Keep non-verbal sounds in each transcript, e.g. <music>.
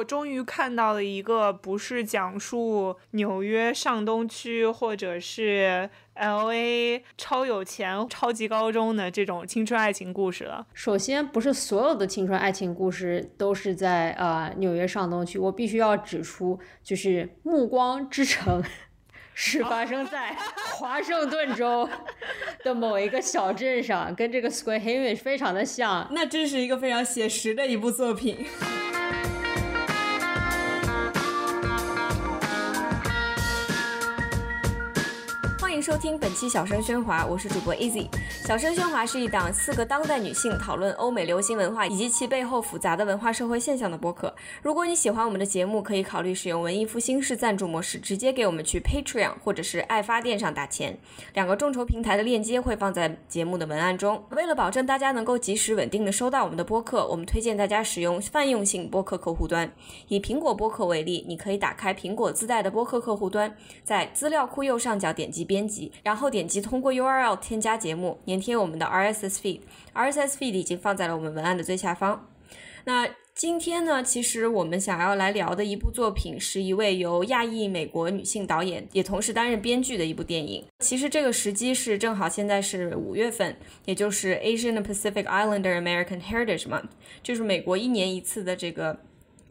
我终于看到了一个不是讲述纽约上东区或者是 L A 超有钱超级高中的这种青春爱情故事了。首先，不是所有的青春爱情故事都是在呃纽约上东区，我必须要指出，就是《暮光之城 <laughs>》是发生在 <laughs> 华盛顿州的某一个小镇上，跟这个 Square Haven 非常的像。那真是一个非常写实的一部作品。迎收听本期小声喧哗，我是主播 Easy。小声喧哗是一档四个当代女性讨论欧美流行文化以及其背后复杂的文化社会现象的播客。如果你喜欢我们的节目，可以考虑使用文艺复兴式赞助模式，直接给我们去 Patreon 或者是爱发电上打钱。两个众筹平台的链接会放在节目的文案中。为了保证大家能够及时稳定的收到我们的播客，我们推荐大家使用泛用性播客客户端。以苹果播客为例，你可以打开苹果自带的播客客户端，在资料库右上角点击编辑，然后点击通过 URL 添加节目，粘贴我们的 RSS feed。RSS feed 已经放在了我们文案的最下方。那今天呢，其实我们想要来聊的一部作品，是一位由亚裔美国女性导演，也同时担任编剧的一部电影。其实这个时机是正好现在是五月份，也就是 Asian Pacific Islander American Heritage Month，就是美国一年一次的这个。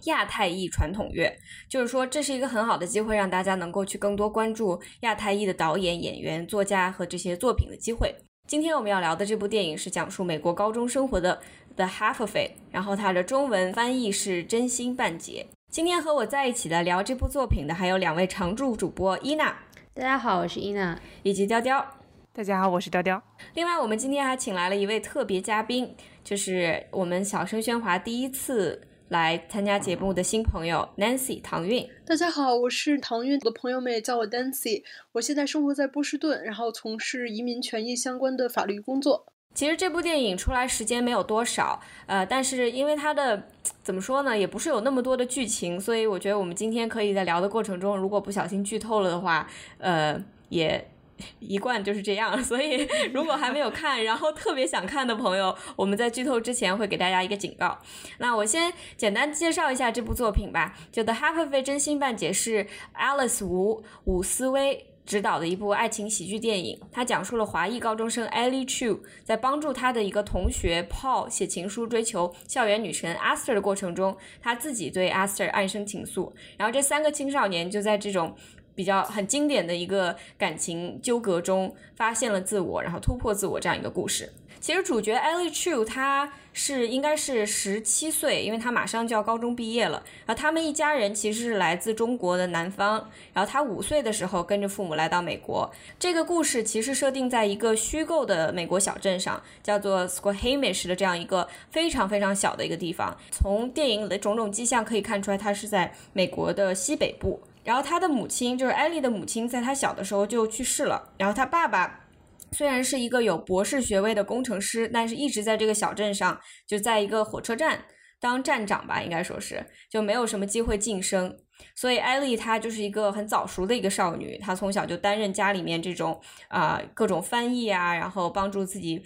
亚太裔传统乐，就是说这是一个很好的机会，让大家能够去更多关注亚太裔的导演、演员、作家和这些作品的机会。今天我们要聊的这部电影是讲述美国高中生活的《The Half of It》，然后它的中文翻译是《真心半截》。今天和我在一起的聊这部作品的还有两位常驻主播伊娜，大家好，我是伊娜，以及雕雕。大家好，我是雕雕。另外，我们今天还请来了一位特别嘉宾，就是我们小声喧哗第一次。来参加节目的新朋友 Nancy 唐韵，大家好，我是唐韵，我的朋友们也叫我 Nancy。我现在生活在波士顿，然后从事移民权益相关的法律工作。其实这部电影出来时间没有多少，呃，但是因为它的怎么说呢，也不是有那么多的剧情，所以我觉得我们今天可以在聊的过程中，如果不小心剧透了的话，呃，也。<laughs> 一贯就是这样，所以 <laughs> 如果还没有看，然后特别想看的朋友，我们在剧透之前会给大家一个警告。那我先简单介绍一下这部作品吧。就《The Half of It》真心半解是 Alice 吴伍思薇执导的一部爱情喜剧电影。它讲述了华裔高中生 Ellie Chu 在帮助他的一个同学 Paul 写情书追求校园女神 Esther 的过程中，他自己对 Esther 暗生情愫。然后这三个青少年就在这种。比较很经典的一个感情纠葛中发现了自我，然后突破自我这样一个故事。其实主角 Ellie Chu 她是应该是十七岁，因为她马上就要高中毕业了。然后他们一家人其实是来自中国的南方。然后她五岁的时候跟着父母来到美国。这个故事其实设定在一个虚构的美国小镇上，叫做 Squamish 的这样一个非常非常小的一个地方。从电影里的种种迹象可以看出来，它是在美国的西北部。然后他的母亲就是艾丽的母亲，在他小的时候就去世了。然后他爸爸虽然是一个有博士学位的工程师，但是一直在这个小镇上，就在一个火车站当站长吧，应该说是就没有什么机会晋升。所以艾丽她就是一个很早熟的一个少女，她从小就担任家里面这种啊各种翻译啊，然后帮助自己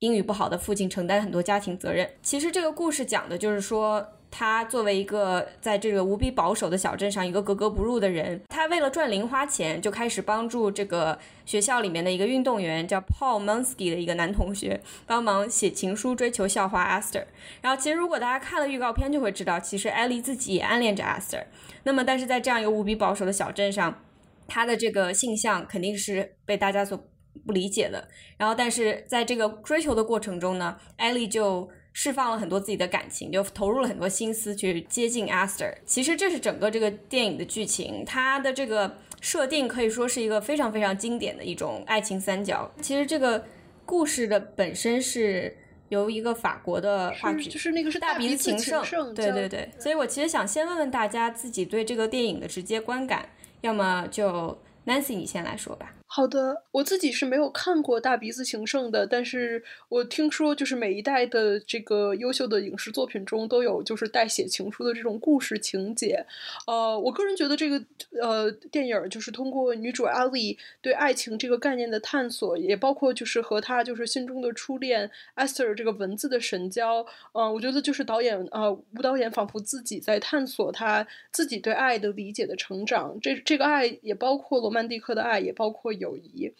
英语不好的父亲承担很多家庭责任。其实这个故事讲的就是说。他作为一个在这个无比保守的小镇上一个格格不入的人，他为了赚零花钱，就开始帮助这个学校里面的一个运动员叫 Paul Munsky 的一个男同学帮忙写情书追求校花 Aster。然后其实如果大家看了预告片就会知道，其实艾莉自己也暗恋着 Aster。那么但是在这样一个无比保守的小镇上，他的这个性向肯定是被大家所不理解的。然后但是在这个追求的过程中呢，艾莉就。释放了很多自己的感情，就投入了很多心思去接近 Esther。其实这是整个这个电影的剧情，它的这个设定可以说是一个非常非常经典的一种爱情三角。其实这个故事的本身是由一个法国的话剧，就是那个是大鼻子情圣，对对对。所以我其实想先问问大家自己对这个电影的直接观感，要么就 Nancy 你先来说吧。好的，我自己是没有看过《大鼻子情圣》的，但是我听说就是每一代的这个优秀的影视作品中都有就是带写情书的这种故事情节。呃，我个人觉得这个呃电影就是通过女主阿丽对爱情这个概念的探索，也包括就是和她就是心中的初恋 Esther 这个文字的神交。嗯，我觉得就是导演呃吴导演仿佛自己在探索他自己对爱的理解的成长。这这个爱也包括罗曼蒂克的爱，也包括。友谊，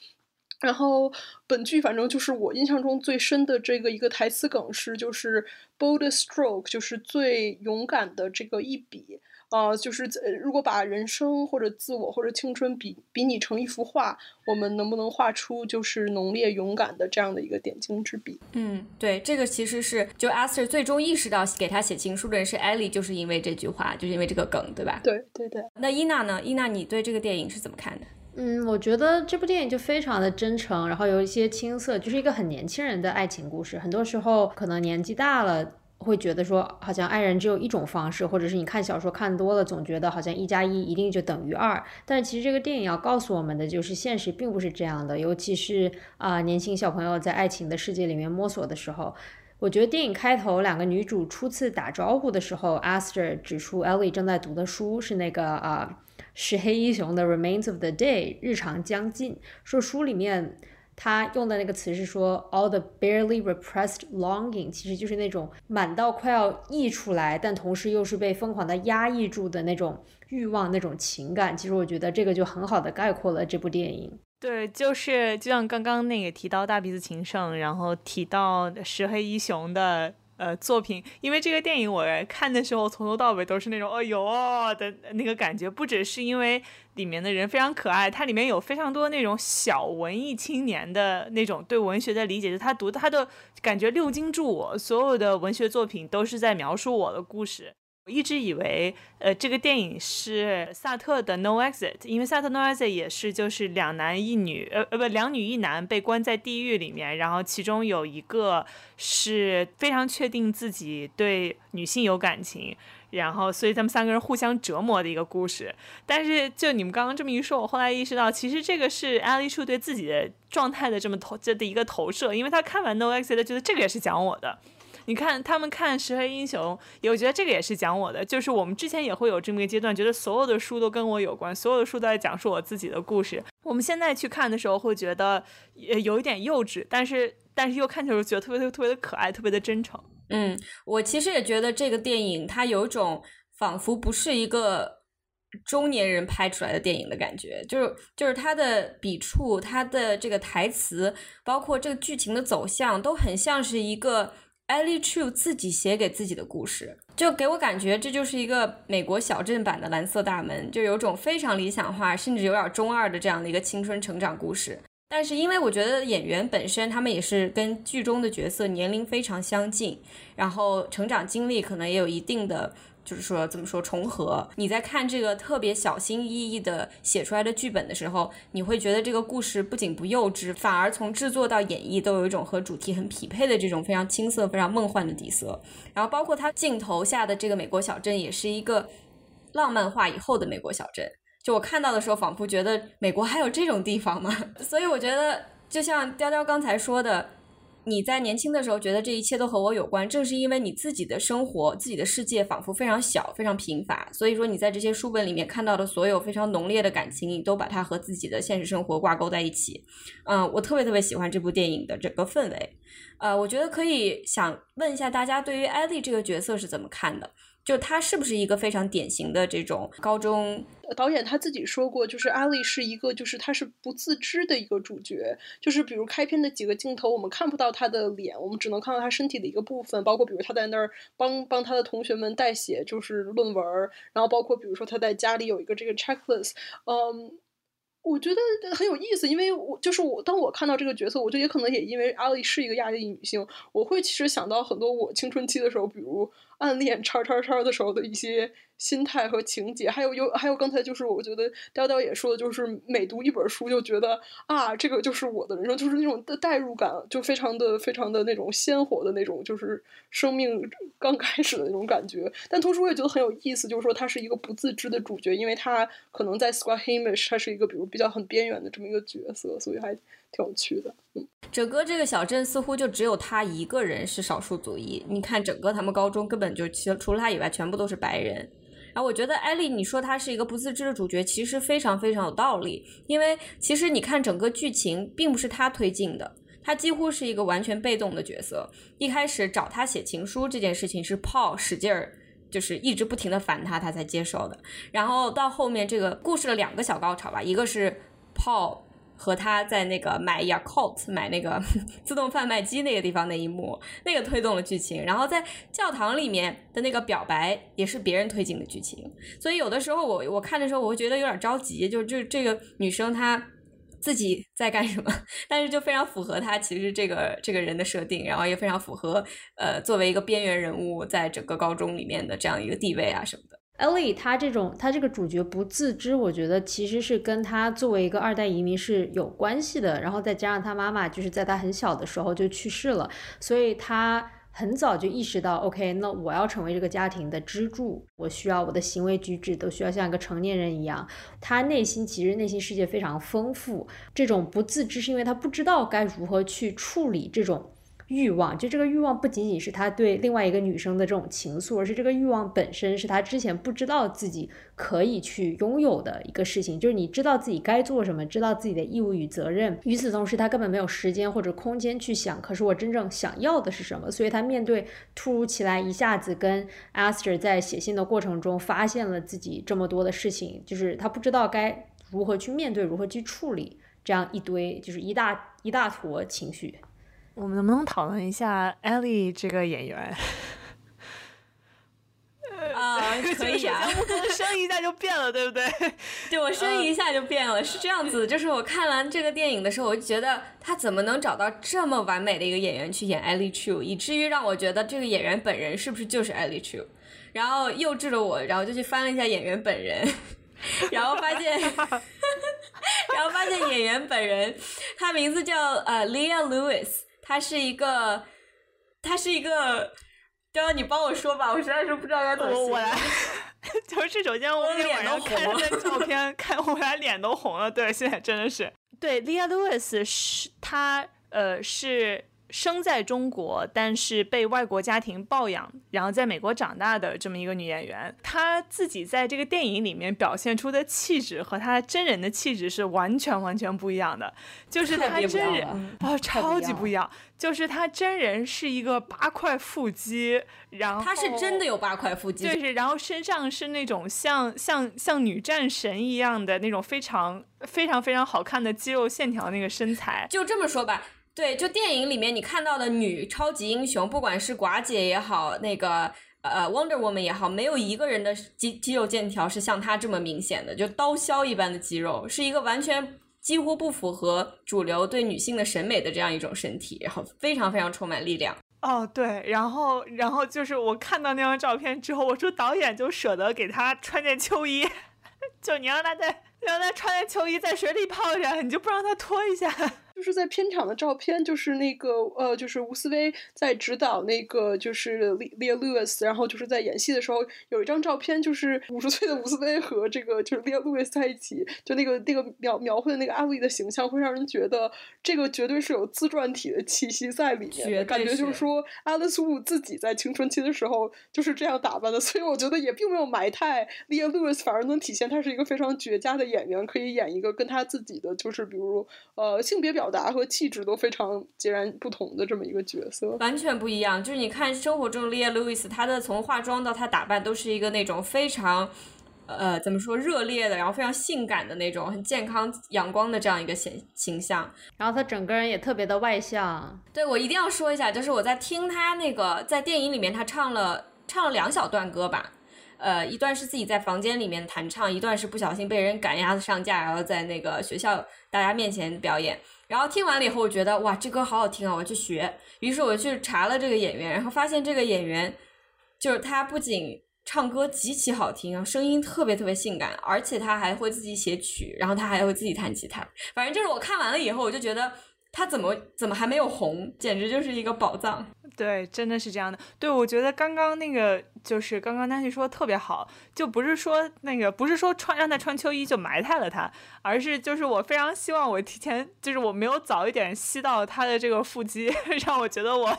然后本剧反正就是我印象中最深的这个一个台词梗是，就是 bold stroke，就是最勇敢的这个一笔啊，就是如果把人生或者自我或者青春比比拟成一幅画，我们能不能画出就是浓烈勇敢的这样的一个点睛之笔？嗯，对，这个其实是就 Aster 最终意识到给他写情书的人是 Ellie，就是因为这句话，就是因为这个梗，对吧？对对对。那伊娜呢？伊娜，你对这个电影是怎么看的？嗯，我觉得这部电影就非常的真诚，然后有一些青涩，就是一个很年轻人的爱情故事。很多时候可能年纪大了，会觉得说好像爱人只有一种方式，或者是你看小说看多了，总觉得好像一加一一定就等于二。但是其实这个电影要告诉我们的就是现实并不是这样的，尤其是啊年轻小朋友在爱情的世界里面摸索的时候，我觉得电影开头两个女主初次打招呼的时候，Aster 指出 Ellie 正在读的书是那个啊。石黑一雄的《Remains of the Day》日常将近，说书里面他用的那个词是说 “all the barely repressed longing”，其实就是那种满到快要溢出来，但同时又是被疯狂的压抑住的那种欲望、那种情感。其实我觉得这个就很好的概括了这部电影。对，就是就像刚刚那个提到大鼻子情圣，然后提到石黑一雄的。呃，作品，因为这个电影我看的时候，从头到尾都是那种哎呦的那个感觉，不只是因为里面的人非常可爱，它里面有非常多那种小文艺青年的那种对文学的理解，就他读他的感觉六经注我，所有的文学作品都是在描述我的故事。我一直以为，呃，这个电影是萨特的《No Exit》，因为萨特《No Exit》也是就是两男一女，呃呃不，两女一男被关在地狱里面，然后其中有一个是非常确定自己对女性有感情，然后所以他们三个人互相折磨的一个故事。但是就你们刚刚这么一说，我后来意识到，其实这个是 Ali Chu 对自己的状态的这么投这的一个投射，因为他看完《No Exit》觉得这个也是讲我的。你看他们看《石黑英雄》，也我觉得这个也是讲我的，就是我们之前也会有这么一个阶段，觉得所有的书都跟我有关，所有的书都在讲述我自己的故事。我们现在去看的时候，会觉得也有一点幼稚，但是但是又看起来觉得特别特别特别的可爱，特别的真诚。嗯，我其实也觉得这个电影它有种仿佛不是一个中年人拍出来的电影的感觉，就是就是它的笔触、它的这个台词，包括这个剧情的走向，都很像是一个。Ellie Chu 自己写给自己的故事，就给我感觉这就是一个美国小镇版的蓝色大门，就有种非常理想化，甚至有点中二的这样的一个青春成长故事。但是因为我觉得演员本身他们也是跟剧中的角色年龄非常相近，然后成长经历可能也有一定的。就是说，怎么说重合？你在看这个特别小心翼翼的写出来的剧本的时候，你会觉得这个故事不仅不幼稚，反而从制作到演绎都有一种和主题很匹配的这种非常青涩、非常梦幻的底色。然后，包括它镜头下的这个美国小镇，也是一个浪漫化以后的美国小镇。就我看到的时候，仿佛觉得美国还有这种地方吗？<laughs> 所以我觉得，就像雕雕刚才说的。你在年轻的时候觉得这一切都和我有关，正是因为你自己的生活、自己的世界仿佛非常小、非常贫乏，所以说你在这些书本里面看到的所有非常浓烈的感情，你都把它和自己的现实生活挂钩在一起。嗯，我特别特别喜欢这部电影的整个氛围。呃，我觉得可以想问一下大家，对于艾莉这个角色是怎么看的？就他是不是一个非常典型的这种高中导演？他自己说过，就是阿丽是一个，就是他是不自知的一个主角。就是比如开篇的几个镜头，我们看不到他的脸，我们只能看到他身体的一个部分，包括比如他在那儿帮帮他的同学们代写就是论文，然后包括比如说他在家里有一个这个 checklist，嗯。我觉得很有意思，因为我就是我，当我看到这个角色，我觉得也可能也因为阿丽是一个亚裔女性，我会其实想到很多我青春期的时候，比如暗恋叉叉叉的时候的一些。心态和情节，还有有还有刚才就是我觉得雕雕也说的，就是每读一本书就觉得啊，这个就是我的人生，就是那种的代入感，就非常的非常的那种鲜活的那种，就是生命刚开始的那种感觉。但同时我也觉得很有意思，就是说他是一个不自知的主角，因为他可能在 Squamish，他是一个比如比较很边缘的这么一个角色，所以还挺有趣的。嗯，整个这个小镇似乎就只有他一个人是少数族裔。你看整个他们高中根本就其实除了他以外，全部都是白人。然后我觉得艾丽，你说他是一个不自知的主角，其实非常非常有道理。因为其实你看整个剧情，并不是他推进的，他几乎是一个完全被动的角色。一开始找他写情书这件事情是 Paul 使劲儿，就是一直不停的烦他，他才接受的。然后到后面这个故事的两个小高潮吧，一个是 Paul。和他在那个买 Yakult 买那个 <laughs> 自动贩卖机那个地方那一幕，那个推动了剧情。然后在教堂里面的那个表白也是别人推进的剧情。所以有的时候我我看的时候我会觉得有点着急，就就这个女生她自己在干什么？但是就非常符合她其实这个这个人的设定，然后也非常符合呃作为一个边缘人物在整个高中里面的这样一个地位啊什么的。Ellie，他这种他这个主角不自知，我觉得其实是跟他作为一个二代移民是有关系的。然后再加上他妈妈就是在他很小的时候就去世了，所以他很早就意识到，OK，那我要成为这个家庭的支柱，我需要我的行为举止都需要像一个成年人一样。他内心其实内心世界非常丰富，这种不自知是因为他不知道该如何去处理这种。欲望，就这个欲望不仅仅是他对另外一个女生的这种情愫，而是这个欲望本身是他之前不知道自己可以去拥有的一个事情。就是你知道自己该做什么，知道自己的义务与责任，与此同时他根本没有时间或者空间去想，可是我真正想要的是什么？所以他面对突如其来一下子跟 Aster 在写信的过程中发现了自己这么多的事情，就是他不知道该如何去面对，如何去处理这样一堆就是一大一大坨情绪。我们能不能讨论一下艾丽这个演员？<laughs> 啊，<laughs> 可以啊，不能声一下就变了，对不对？<laughs> 对我声一下就变了，是这样子。就是我看完这个电影的时候，我就觉得他怎么能找到这么完美的一个演员去演艾丽 Chu，以至于让我觉得这个演员本人是不是就是艾丽 Chu？然后幼稚的我，然后就去翻了一下演员本人，然后发现，然后发现演员本人他名字叫呃 Leah Lewis。他是一个，他是一个，刚刚你帮我说吧，我实在是不知道该怎么。我来，<laughs> 就是首先我脸都看那照片，看我俩脸都红了。对，现在真的是对。Leah Lewis 是他，呃，是。生在中国，但是被外国家庭抱养，然后在美国长大的这么一个女演员，她自己在这个电影里面表现出的气质和她真人的气质是完全完全不一样的。就是她真人啊，超级不一样。就是她真人是一个八块腹肌，然后她是真的有八块腹肌，就是然后身上是那种像像像女战神一样的那种非常非常非常好看的肌肉线条那个身材。就这么说吧。对，就电影里面你看到的女超级英雄，不管是寡姐也好，那个呃 Wonder Woman 也好，没有一个人的肌肌肉线条是像她这么明显的，就刀削一般的肌肉，是一个完全几乎不符合主流对女性的审美的这样一种身体，然后非常非常充满力量。哦，对，然后然后就是我看到那张照片之后，我说导演就舍得给她穿件秋衣，<laughs> 就你让她在让她穿件秋衣在水里泡着，你就不让她脱一下。就是在片场的照片，就是那个呃，就是吴思威在指导那个就是 Leah Lewis，然后就是在演戏的时候，有一张照片，就是五十岁的吴思威和这个就是 Leah Lewis 在一起，就那个那个描描绘的那个阿丽的形象，会让人觉得这个绝对是有自传体的气息在里面，感觉就是说 Alice Wu 自己在青春期的时候就是这样打扮的，所以我觉得也并没有埋汰 Leah Lewis，反而能体现他是一个非常绝佳的演员，可以演一个跟他自己的就是比如呃性别表。达和气质都非常截然不同的这么一个角色，完全不一样。就是你看生活中 Leah Lewis，她的从化妆到她打扮都是一个那种非常，呃，怎么说热烈的，然后非常性感的那种很健康阳光的这样一个形形象。然后她整个人也特别的外向。对我一定要说一下，就是我在听她那个在电影里面，她唱了唱了两小段歌吧。呃，一段是自己在房间里面弹唱，一段是不小心被人赶鸭子上架，然后在那个学校大家面前表演。然后听完了以后，我觉得哇，这歌好好听啊，我要去学。于是我去查了这个演员，然后发现这个演员就是他不仅唱歌极其好听，声音特别特别性感，而且他还会自己写曲，然后他还会自己弹吉他。反正就是我看完了以后，我就觉得他怎么怎么还没有红，简直就是一个宝藏。对，真的是这样的。对，我觉得刚刚那个就是刚刚丹西说的特别好，就不是说那个不是说穿让他穿秋衣就埋汰了他，而是就是我非常希望我提前就是我没有早一点吸到他的这个腹肌，<laughs> 让我觉得我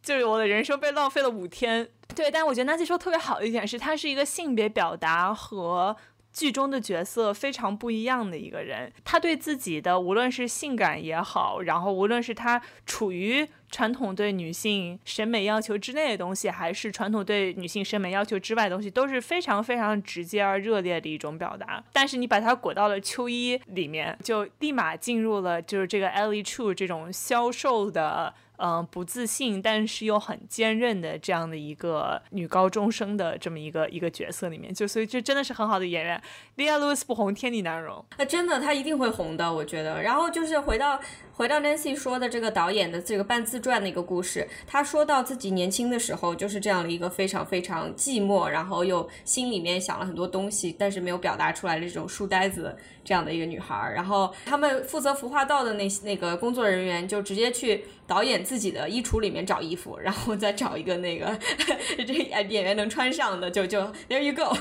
就是我的人生被浪费了五天。对，但我觉得丹西说特别好的一点是，他是一个性别表达和。剧中的角色非常不一样的一个人，他对自己的无论是性感也好，然后无论是他处于传统对女性审美要求之内的东西，还是传统对女性审美要求之外的东西，都是非常非常直接而热烈的一种表达。但是你把它裹到了秋衣里面，就立马进入了就是这个 Ellie True 这种消瘦的。嗯，不自信，但是又很坚韧的这样的一个女高中生的这么一个一个角色里面，就所以这真的是很好的演员。利亚·路易斯不红，天理难容。那真的，她一定会红的，我觉得。然后就是回到。回到 Nancy 说的这个导演的这个半自传的一个故事，他说到自己年轻的时候就是这样的一个非常非常寂寞，然后又心里面想了很多东西，但是没有表达出来的这种书呆子这样的一个女孩。然后他们负责服化道的那那个工作人员就直接去导演自己的衣橱里面找衣服，然后再找一个那个 <laughs> 这演员能穿上的，就就 There you go。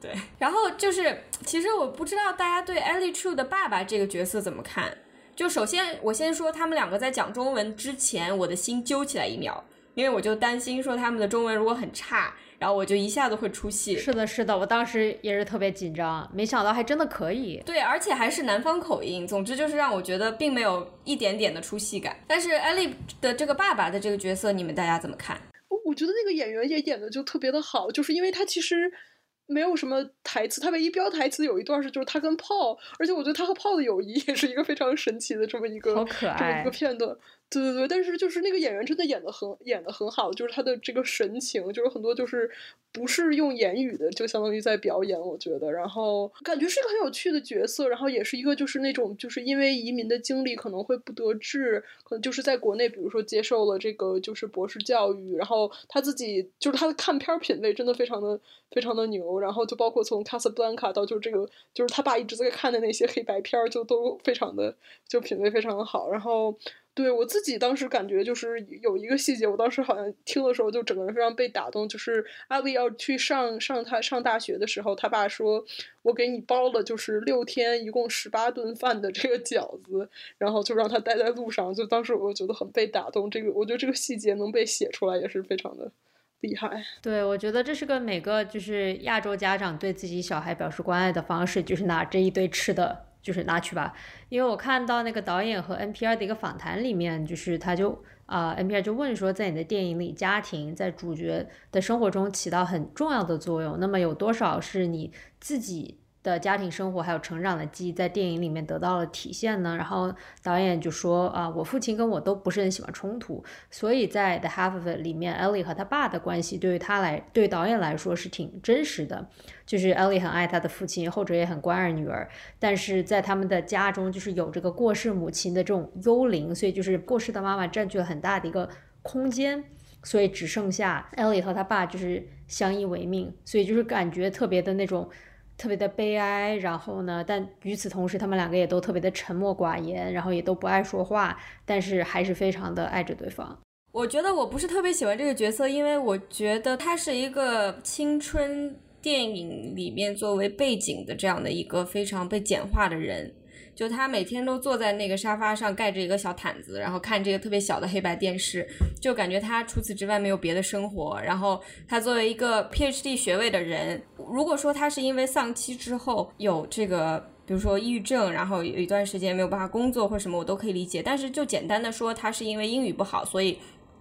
对，然后就是其实我不知道大家对 Ellie True 的爸爸这个角色怎么看。就首先，我先说他们两个在讲中文之前，我的心揪起来一秒，因为我就担心说他们的中文如果很差，然后我就一下子会出戏。是的，是的，我当时也是特别紧张，没想到还真的可以。对，而且还是南方口音，总之就是让我觉得并没有一点点的出戏感。但是艾丽的这个爸爸的这个角色，你们大家怎么看？我我觉得那个演员也演的就特别的好，就是因为他其实。没有什么台词，他唯一标台词有一段是就是他跟炮，而且我觉得他和炮的友谊也是一个非常神奇的这么一个这么一个片段。对对对，但是就是那个演员真的演的很演的很好，就是他的这个神情，就是很多就是不是用言语的，就相当于在表演，我觉得。然后感觉是一个很有趣的角色，然后也是一个就是那种就是因为移民的经历可能会不得志，可能就是在国内，比如说接受了这个就是博士教育，然后他自己就是他的看片品味真的非常的非常的牛，然后就包括从《卡萨布兰卡》到就是这个就是他爸一直在看的那些黑白片，就都非常的就品味非常的好，然后。对我自己当时感觉就是有一个细节，我当时好像听的时候就整个人非常被打动。就是阿威要去上上他上大学的时候，他爸说：“我给你包了就是六天一共十八顿饭的这个饺子，然后就让他待在路上。”就当时我觉得很被打动。这个我觉得这个细节能被写出来也是非常的厉害。对，我觉得这是个每个就是亚洲家长对自己小孩表示关爱的方式，就是拿这一堆吃的。就是拿去吧，因为我看到那个导演和 NPR 的一个访谈里面，就是他就啊，NPR 就问说，在你的电影里，家庭在主角的生活中起到很重要的作用，那么有多少是你自己？的家庭生活还有成长的记忆在电影里面得到了体现呢。然后导演就说啊，我父亲跟我都不是很喜欢冲突，所以在 The Half of It 里面，Ellie 和他爸的关系对于他来，对导演来说是挺真实的。就是 Ellie 很爱他的父亲，后者也很关爱女儿，但是在他们的家中就是有这个过世母亲的这种幽灵，所以就是过世的妈妈占据了很大的一个空间，所以只剩下 Ellie 和他爸就是相依为命，所以就是感觉特别的那种。特别的悲哀，然后呢？但与此同时，他们两个也都特别的沉默寡言，然后也都不爱说话，但是还是非常的爱着对方。我觉得我不是特别喜欢这个角色，因为我觉得他是一个青春电影里面作为背景的这样的一个非常被简化的人。就他每天都坐在那个沙发上，盖着一个小毯子，然后看这个特别小的黑白电视，就感觉他除此之外没有别的生活。然后他作为一个 PhD 学位的人，如果说他是因为丧妻之后有这个，比如说抑郁症，然后有一段时间没有办法工作或什么，我都可以理解。但是就简单的说，他是因为英语不好，所以。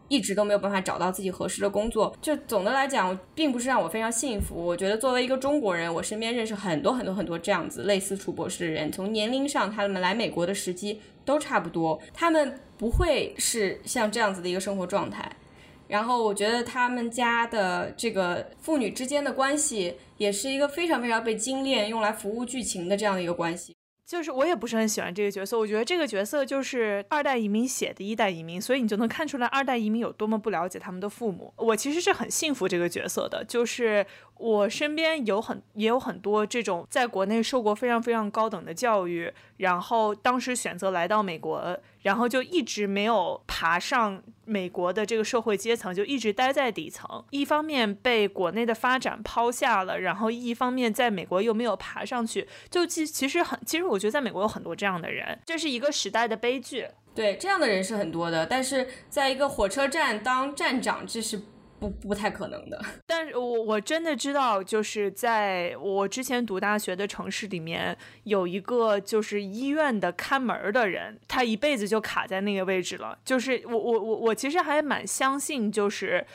一直都没有办法找到自己合适的工作，就总的来讲，并不是让我非常幸福。我觉得作为一个中国人，我身边认识很多很多很多这样子类似楚博士的人，从年龄上，他们来美国的时机都差不多，他们不会是像这样子的一个生活状态。然后我觉得他们家的这个父女之间的关系，也是一个非常非常被精炼用来服务剧情的这样的一个关系。就是我也不是很喜欢这个角色，我觉得这个角色就是二代移民写的一代移民，所以你就能看出来二代移民有多么不了解他们的父母。我其实是很幸福这个角色的，就是我身边有很也有很多这种在国内受过非常非常高等的教育，然后当时选择来到美国。然后就一直没有爬上美国的这个社会阶层，就一直待在底层。一方面被国内的发展抛下了，然后一方面在美国又没有爬上去。就其其实很，其实我觉得在美国有很多这样的人，这是一个时代的悲剧。对，这样的人是很多的，但是在一个火车站当站长，这是。不太可能的，但是我我真的知道，就是在我之前读大学的城市里面，有一个就是医院的看门的人，他一辈子就卡在那个位置了。就是我我我我其实还蛮相信，就是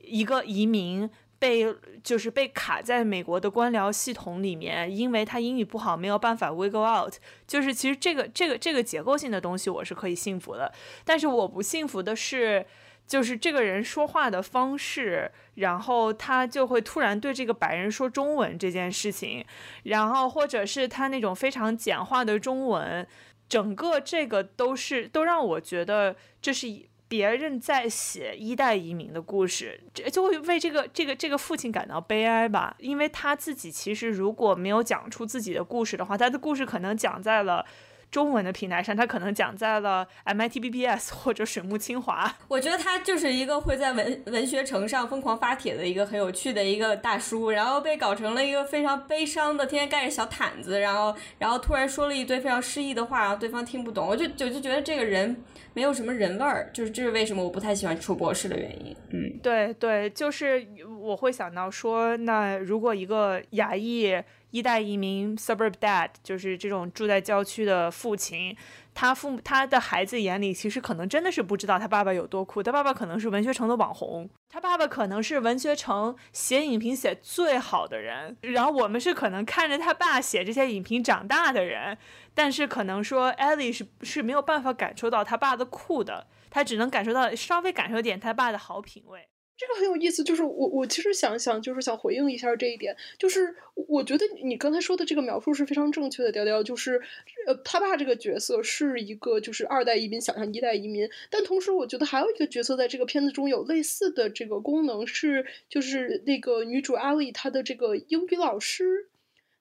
一个移民被就是被卡在美国的官僚系统里面，因为他英语不好，没有办法 wiggle out。就是其实这个这个这个结构性的东西，我是可以信服的。但是我不信服的是。就是这个人说话的方式，然后他就会突然对这个白人说中文这件事情，然后或者是他那种非常简化的中文，整个这个都是都让我觉得这是别人在写一代移民的故事，就会为这个这个这个父亲感到悲哀吧，因为他自己其实如果没有讲出自己的故事的话，他的故事可能讲在了。中文的平台上，他可能讲在了 MIT BBS <laughs> 或者水木清华。我觉得他就是一个会在文文学城上疯狂发帖的一个很有趣的一个大叔，然后被搞成了一个非常悲伤的，天天盖着小毯子，然后然后突然说了一堆非常诗意的话，然后对方听不懂。我就就就觉得这个人没有什么人味儿，就是这是为什么我不太喜欢楚博士的原因。嗯，对对，就是我会想到说，那如果一个亚裔。一代移民 suburb dad 就是这种住在郊区的父亲，他父母他的孩子眼里其实可能真的是不知道他爸爸有多酷，他爸爸可能是文学城的网红，他爸爸可能是文学城写影评写最好的人，然后我们是可能看着他爸写这些影评长大的人，但是可能说 Ellie 是是没有办法感受到他爸的酷的，他只能感受到稍微感受点他爸的好品味。这个很有意思，就是我我其实想想，就是想回应一下这一点，就是我觉得你刚才说的这个描述是非常正确的，调调就是，呃，他爸这个角色是一个就是二代移民想象一代移民，但同时我觉得还有一个角色在这个片子中有类似的这个功能，是就是那个女主阿丽她的这个英语老师。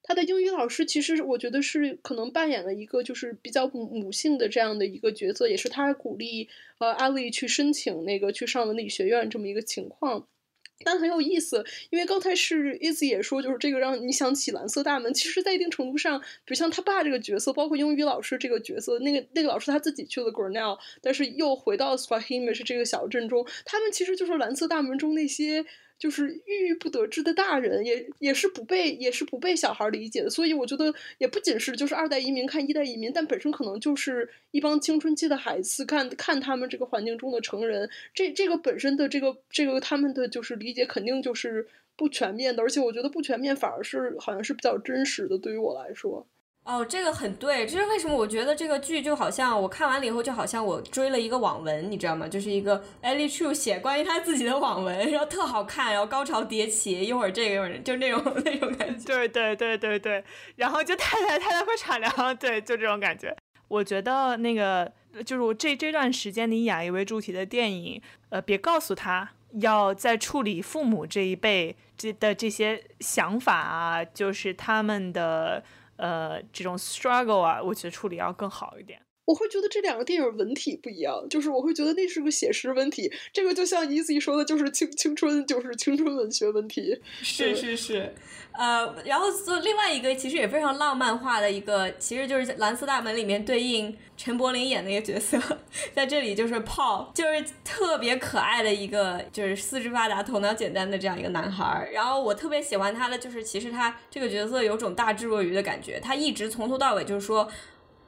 他的英语老师其实我觉得是可能扮演了一个就是比较母性的这样的一个角色，也是他鼓励呃阿丽去申请那个去上文理学院这么一个情况。但很有意思，因为刚才是 Easy 也说，就是这个让你想起蓝色大门。其实，在一定程度上，比如像他爸这个角色，包括英语老师这个角色，那个那个老师他自己去了 Grinnell，但是又回到 Swahili 这个小镇中，他们其实就是蓝色大门中那些。就是郁郁不得志的大人，也也是不被也是不被小孩理解的，所以我觉得也不仅是就是二代移民看一代移民，但本身可能就是一帮青春期的孩子看看他们这个环境中的成人，这这个本身的这个这个他们的就是理解肯定就是不全面的，而且我觉得不全面反而是好像是比较真实的，对于我来说。哦，这个很对，这是为什么？我觉得这个剧就好像我看完了以后，就好像我追了一个网文，你知道吗？就是一个 Ellie True 写关于他自己的网文，然后特好看，然后高潮迭起，一会儿这个一会儿就那种 <laughs> 那种感觉。<laughs> 对对对对对，然后就太太太太会敞亮，对，就这种感觉。我觉得那个就是我这这段时间以亚裔为主体的电影，呃，别告诉他要在处理父母这一辈这的这些想法啊，就是他们的。呃，这种 struggle 啊，我觉得处理要更好一点。我会觉得这两个电影文体不一样，就是我会觉得那是个写实文体，这个就像 Easy 说的，就是青青春，就是青春文学文体。是是是，呃，然后做另外一个其实也非常浪漫化的一个，其实就是《蓝色大门》里面对应陈柏霖演那个角色，<laughs> 在这里就是 Paul，就是特别可爱的一个，就是四肢发达、头脑简单的这样一个男孩。然后我特别喜欢他的，就是其实他这个角色有种大智若愚的感觉，他一直从头到尾就是说。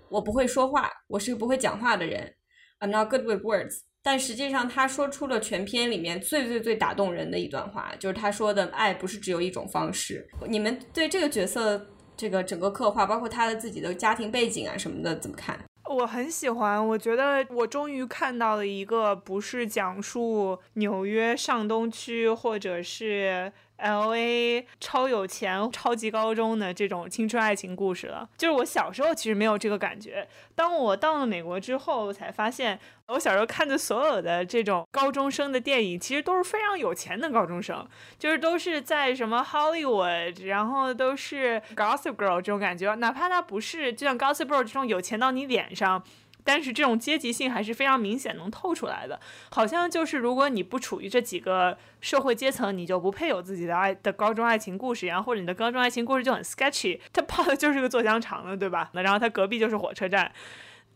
我不会说话，我是个不会讲话的人。I'm not good with words。但实际上，他说出了全篇里面最最最打动人的一段话，就是他说的“爱不是只有一种方式”。你们对这个角色这个整个刻画，包括他的自己的家庭背景啊什么的，怎么看？我很喜欢，我觉得我终于看到了一个不是讲述纽约上东区或者是。L A 超有钱、超级高中的这种青春爱情故事了。就是我小时候其实没有这个感觉，当我到了美国之后，才发现，我小时候看的所有的这种高中生的电影，其实都是非常有钱的高中生，就是都是在什么 Hollywood，然后都是 Gossip Girl 这种感觉，哪怕他不是就像 Gossip Girl 这种有钱到你脸上。但是这种阶级性还是非常明显，能透出来的。好像就是如果你不处于这几个社会阶层，你就不配有自己的爱的高中爱情故事，然后或者你的高中爱情故事就很 sketchy。他泡的就是个做香肠的，对吧？那然后他隔壁就是火车站，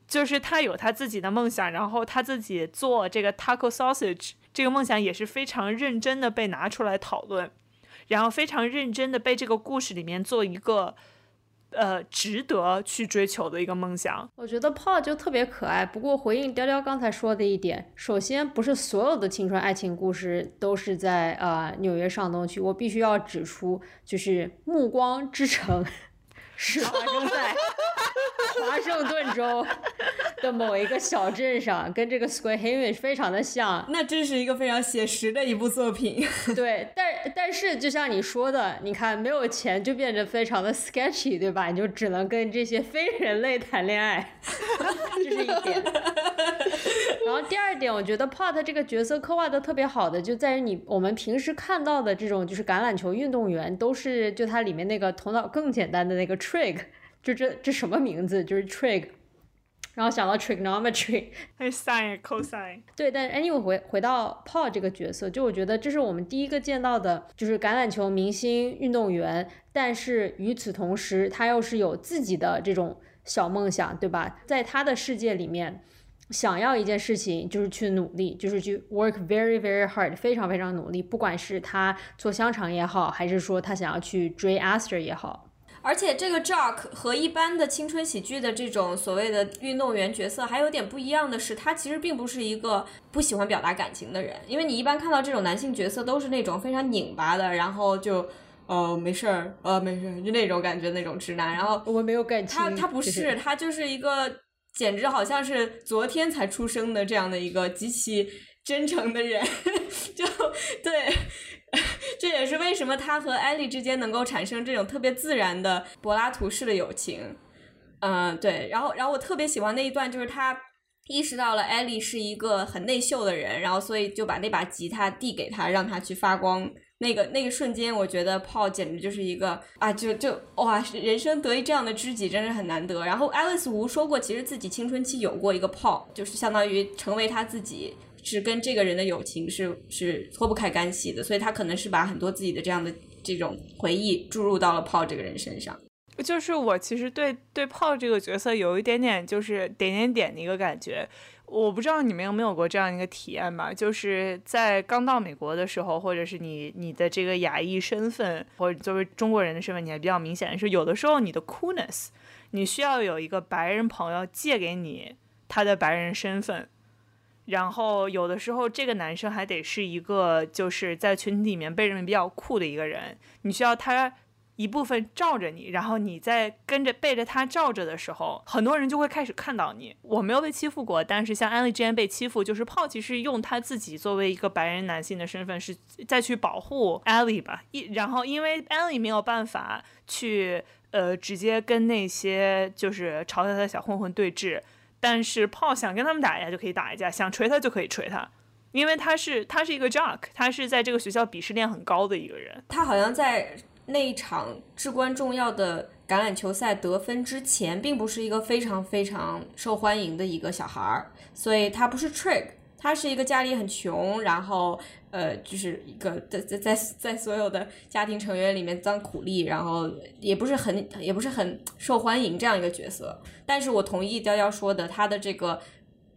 就是他有他自己的梦想，然后他自己做这个 taco sausage 这个梦想也是非常认真的被拿出来讨论，然后非常认真的被这个故事里面做一个。呃，值得去追求的一个梦想。我觉得炮就特别可爱。不过回应雕雕刚才说的一点，首先不是所有的青春爱情故事都是在呃纽约上东区。我必须要指出，就是《暮光之城》是发生在华盛顿州的某一个小镇上，跟这个 Square Hamage 非常的像。那真是一个非常写实的一部作品。<laughs> 对，但但是就像你说的，你看没有钱就变得非常的 sketchy，对吧？你就只能跟这些非人类谈恋爱，<laughs> 这是一点。然后第二点，我觉得 Pot 这个角色刻画的特别好的，就在于你我们平时看到的这种就是橄榄球运动员，都是就它里面那个头脑更简单的那个 trig，就这这什么名字？就是 trig。然后想到 trigonometry，<laughs> 还有 sine、cosine。<laughs> 对，但 anyway 回回到 Paul 这个角色，就我觉得这是我们第一个见到的，就是橄榄球明星运动员，但是与此同时，他又是有自己的这种小梦想，对吧？在他的世界里面，想要一件事情就是去努力，就是去 work very very hard，非常非常努力，不管是他做香肠也好，还是说他想要去追 Aster 也好。而且这个 Jock 和一般的青春喜剧的这种所谓的运动员角色还有点不一样的是，他其实并不是一个不喜欢表达感情的人。因为你一般看到这种男性角色都是那种非常拧巴的，然后就呃没事儿，呃没事儿，就那种感觉那种直男。然后我没有感情，他他不是，他就是一个简直好像是昨天才出生的这样的一个极其真诚的人，<laughs> 就对。<laughs> 这也是为什么他和艾丽之间能够产生这种特别自然的柏拉图式的友情。嗯，对。然后，然后我特别喜欢那一段，就是他意识到了艾丽是一个很内秀的人，然后所以就把那把吉他递给他，让他去发光。那个那个瞬间，我觉得炮简直就是一个啊，就就哇，人生得一这样的知己真是很难得。然后爱丽丝吴说过，其实自己青春期有过一个炮，就是相当于成为他自己。是跟这个人的友情是是脱不开干系的，所以他可能是把很多自己的这样的这种回忆注入到了炮这个人身上。就是我其实对对炮这个角色有一点点就是点点点的一个感觉，我不知道你们有没有过这样一个体验吧？就是在刚到美国的时候，或者是你你的这个亚裔身份或者作为中国人的身份，你还比较明显的是，有的时候你的 coolness，你需要有一个白人朋友借给你他的白人身份。然后有的时候，这个男生还得是一个就是在群体里面被认为比较酷的一个人，你需要他一部分罩着你，然后你在跟着背着他罩着的时候，很多人就会开始看到你。我没有被欺负过，但是像安利之前被欺负，就是炮其实用他自己作为一个白人男性的身份是再去保护艾利吧。一然后因为艾利没有办法去呃直接跟那些就是嘲笑他的小混混对峙。但是炮想跟他们打一架就可以打一架，想锤他就可以锤他，因为他是他是一个 jock，他是在这个学校鄙视链很高的一个人。他好像在那一场至关重要的橄榄球赛得分之前，并不是一个非常非常受欢迎的一个小孩儿，所以他不是 trick，他是一个家里很穷，然后。呃，就是一个在在在在所有的家庭成员里面当苦力，然后也不是很也不是很受欢迎这样一个角色。但是我同意雕雕说的，他的这个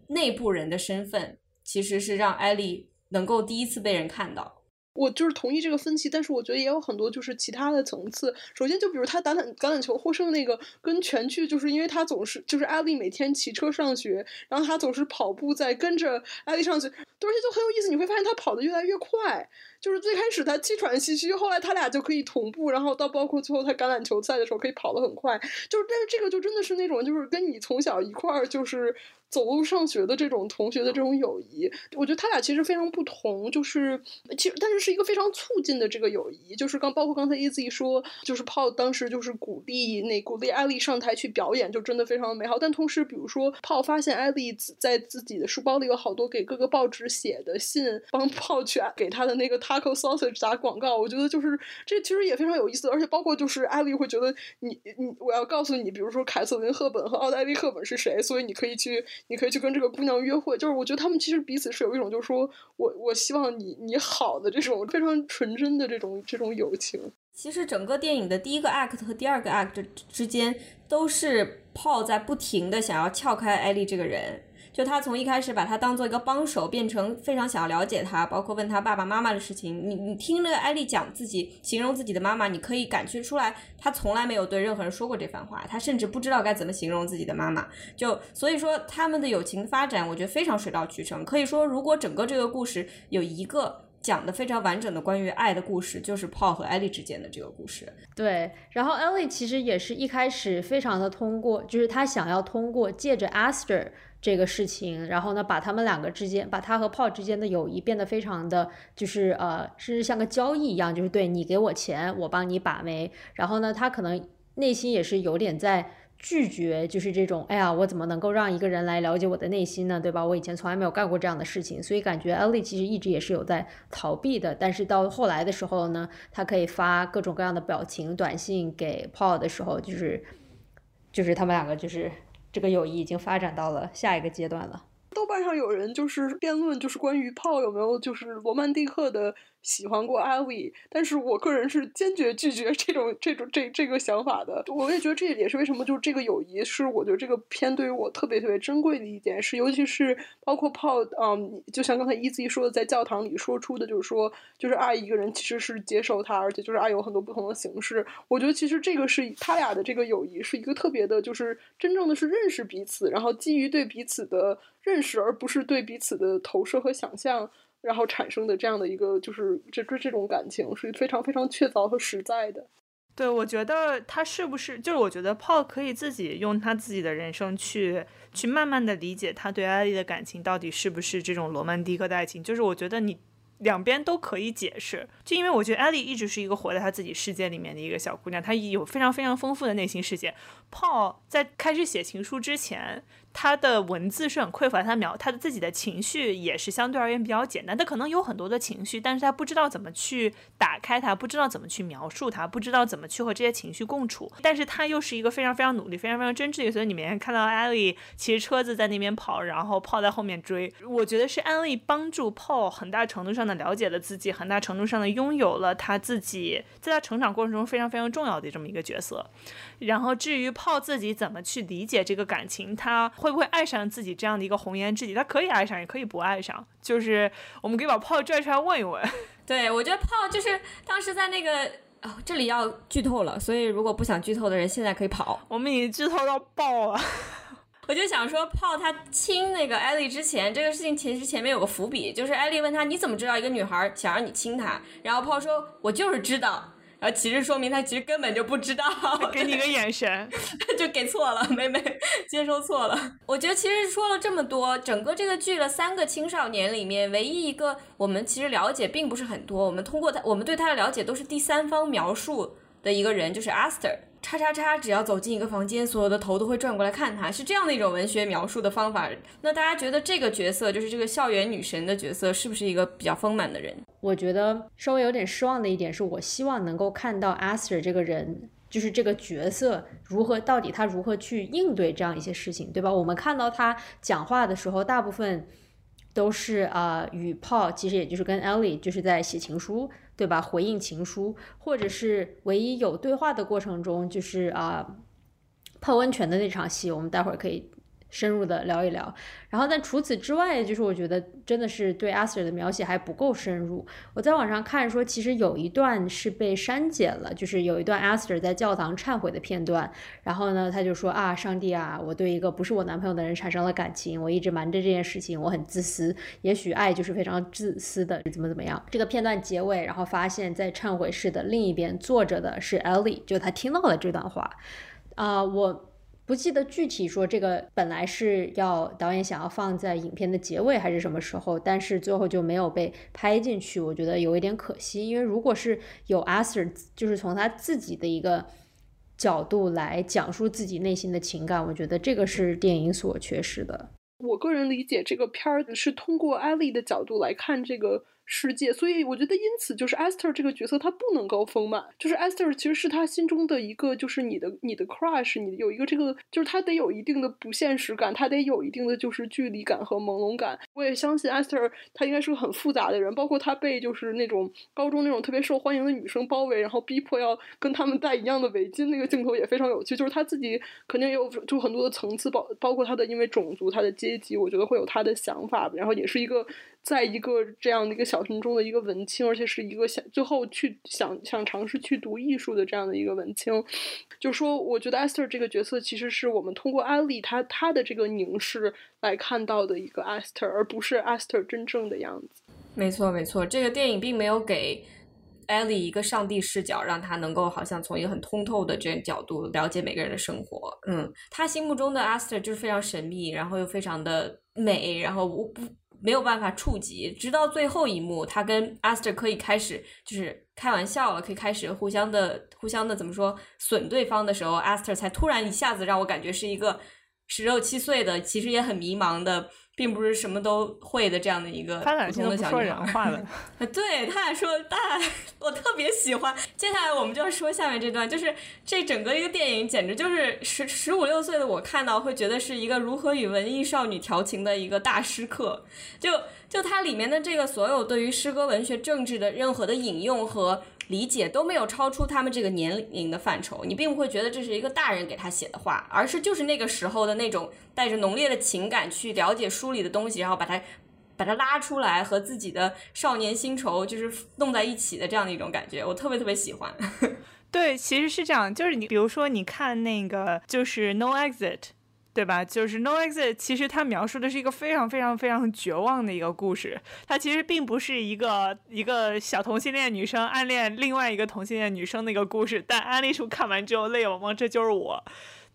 内部人的身份，其实是让艾丽能够第一次被人看到。我就是同意这个分析，但是我觉得也有很多就是其他的层次。首先，就比如他橄榄橄榄球获胜那个，跟全剧就是因为他总是就是艾丽每天骑车上学，然后他总是跑步在跟着艾丽上学，而且就很有意思。你会发现他跑得越来越快，就是最开始他气喘吁吁，后来他俩就可以同步，然后到包括最后他橄榄球赛的时候可以跑得很快。就是但是这个就真的是那种就是跟你从小一块儿就是走路上学的这种同学的这种友谊。我觉得他俩其实非常不同，就是其实但是是一个非常促进的这个友谊。就是刚包括刚才 Easy 说，就是泡当时就是鼓励那鼓励艾丽上台去表演，就真的非常的美好。但同时，比如说泡发现艾丽在自己的书包里有好多给各个报纸写的信，帮 Paul 去给他的那个 Taco Sausage 打广告。我觉得就是这其实也非常有意思，而且包括就是艾丽会觉得你你我要告诉你，比如说凯瑟琳·赫本和奥黛丽·赫本是谁，所以你可以去你可以去跟这个姑娘约会。就是我觉得他们其实彼此是有一种就是说我我希望你你好的这种非常纯真的这种这种友情。其实整个电影的第一个 act 和第二个 act 之间都是 Paul 在不停的想要撬开艾丽这个人。就他从一开始把他当做一个帮手，变成非常想要了解他，包括问他爸爸妈妈的事情。你你听那个艾丽讲自己形容自己的妈妈，你可以感觉出来，他从来没有对任何人说过这番话，他甚至不知道该怎么形容自己的妈妈。就所以说他们的友情发展，我觉得非常水到渠成。可以说，如果整个这个故事有一个讲的非常完整的关于爱的故事，就是 Paul 和艾丽之间的这个故事。对，然后艾丽其实也是一开始非常的通过，就是他想要通过借着 Aster。这个事情，然后呢，把他们两个之间，把他和 Paul 之间的友谊变得非常的，就是呃，甚至像个交易一样，就是对你给我钱，我帮你把妹。然后呢，他可能内心也是有点在拒绝，就是这种，哎呀，我怎么能够让一个人来了解我的内心呢？对吧？我以前从来没有干过这样的事情，所以感觉 Ellie 其实一直也是有在逃避的。但是到后来的时候呢，他可以发各种各样的表情短信给 Paul 的时候，就是，就是他们两个就是。这个友谊已经发展到了下一个阶段了。豆瓣上有人就是辩论，就是关于炮有没有就是罗曼蒂克的。喜欢过艾薇，但是我个人是坚决拒绝这种这种这这个想法的。我也觉得这也是为什么，就是这个友谊是我觉得这个片对于我特别特别珍贵的一点，是尤其是包括 Paul，嗯，就像刚才 Easy 说的，在教堂里说出的，就是说，就是爱一个人其实是接受他，而且就是爱有很多不同的形式。我觉得其实这个是他俩的这个友谊是一个特别的，就是真正的是认识彼此，然后基于对彼此的认识，而不是对彼此的投射和想象。然后产生的这样的一个，就是这这这种感情是非常非常确凿和实在的。对，我觉得他是不是就是我觉得 Paul 可以自己用他自己的人生去去慢慢的理解他对艾丽的感情到底是不是这种罗曼蒂克的爱情。就是我觉得你两边都可以解释，就因为我觉得艾丽一直是一个活在她自己世界里面的一个小姑娘，她有非常非常丰富的内心世界。Paul 在开始写情书之前。他的文字是很匮乏，他描他的自己的情绪也是相对而言比较简单。他可能有很多的情绪，但是他不知道怎么去打开它，不知道怎么去描述它，不知道怎么去和这些情绪共处。但是他又是一个非常非常努力、非常非常真挚的。所以里面看到艾丽骑着车子在那边跑，然后泡在后面追。我觉得是安利帮助泡很大程度上的了解了自己，很大程度上的拥有了他自己在他成长过程中非常非常重要的这么一个角色。然后至于泡自己怎么去理解这个感情，他。会不会爱上自己这样的一个红颜知己？他可以爱上，也可以不爱上。就是我们可以把炮拽出来问一问。<laughs> 对，我觉得炮就是当时在那个哦，这里要剧透了，所以如果不想剧透的人，现在可以跑。我们已经剧透到爆了。<laughs> 我就想说，炮他亲那个艾丽之前，这个事情其实前面有个伏笔，就是艾丽问他你怎么知道一个女孩想让你亲她？然后炮说，我就是知道。然后其实说明他其实根本就不知道，给你个眼神，<laughs> 就给错了，妹妹接收错了。我觉得其实说了这么多，整个这个剧的三个青少年里面，唯一一个我们其实了解并不是很多，我们通过他，我们对他的了解都是第三方描述的一个人，就是 Aster。叉叉叉，只要走进一个房间，所有的头都会转过来看他，是这样的一种文学描述的方法。那大家觉得这个角色，就是这个校园女神的角色，是不是一个比较丰满的人？我觉得稍微有点失望的一点是，我希望能够看到 Aster 这个人，就是这个角色如何，到底他如何去应对这样一些事情，对吧？我们看到他讲话的时候，大部分都是啊，与 Paul，其实也就是跟 Ellie，就是在写情书。对吧？回应情书，或者是唯一有对话的过程中，就是啊，泡温泉的那场戏，我们待会儿可以。深入的聊一聊，然后但除此之外，就是我觉得真的是对阿 Sir 的描写还不够深入。我在网上看说，其实有一段是被删减了，就是有一段阿 Sir 在教堂忏悔的片段。然后呢，他就说啊，上帝啊，我对一个不是我男朋友的人产生了感情，我一直瞒着这件事情，我很自私。也许爱就是非常自私的，怎么怎么样。这个片段结尾，然后发现，在忏悔室的另一边坐着的是 Ellie，就他听到了这段话。啊，我。不记得具体说这个本来是要导演想要放在影片的结尾还是什么时候，但是最后就没有被拍进去，我觉得有一点可惜。因为如果是有阿 Sir，就是从他自己的一个角度来讲述自己内心的情感，我觉得这个是电影所缺失的。我个人理解这个片儿是通过艾丽的角度来看这个。世界，所以我觉得因此就是 Esther 这个角色，她不能够丰满。就是 Esther 其实是他心中的一个，就是你的你的 crush，你有一个这个，就是他得有一定的不现实感，他得有一定的就是距离感和朦胧感。我也相信 Esther 她应该是个很复杂的人，包括她被就是那种高中那种特别受欢迎的女生包围，然后逼迫要跟他们戴一样的围巾，那个镜头也非常有趣。就是他自己肯定有就很多的层次，包包括他的因为种族、他的阶级，我觉得会有他的想法，然后也是一个。在一个这样的一个小城中的一个文青，而且是一个想最后去想想尝试去读艺术的这样的一个文青，就说我觉得 Esther 这个角色其实是我们通过安利他他的这个凝视来看到的一个 Esther，而不是 Esther 真正的样子。没错，没错，这个电影并没有给艾莉一个上帝视角，让他能够好像从一个很通透的这个角度了解每个人的生活。嗯，他心目中的 Esther 就是非常神秘，然后又非常的美，然后不不。没有办法触及，直到最后一幕，他跟 Aster 可以开始就是开玩笑了，可以开始互相的、互相的怎么说损对方的时候，Aster 才突然一下子让我感觉是一个十六七岁的，其实也很迷茫的。并不是什么都会的这样的一个普通的小女孩。<laughs> 对，他俩说，但我特别喜欢。接下来我们就要说下面这段，就是这整个一个电影，简直就是十十五六岁的我看到会觉得是一个如何与文艺少女调情的一个大师课。就就它里面的这个所有对于诗歌、文学、政治的任何的引用和。理解都没有超出他们这个年龄的范畴，你并不会觉得这是一个大人给他写的话，而是就是那个时候的那种带着浓烈的情感去了解书里的东西，然后把它把它拉出来和自己的少年心愁就是弄在一起的这样的一种感觉，我特别特别喜欢。<laughs> 对，其实是这样，就是你比如说你看那个就是 No Exit。对吧？就是 No Exit，其实它描述的是一个非常非常非常绝望的一个故事。它其实并不是一个一个小同性恋女生暗恋另外一个同性恋女生的一个故事。但安利叔看完之后泪汪汪，这就是我，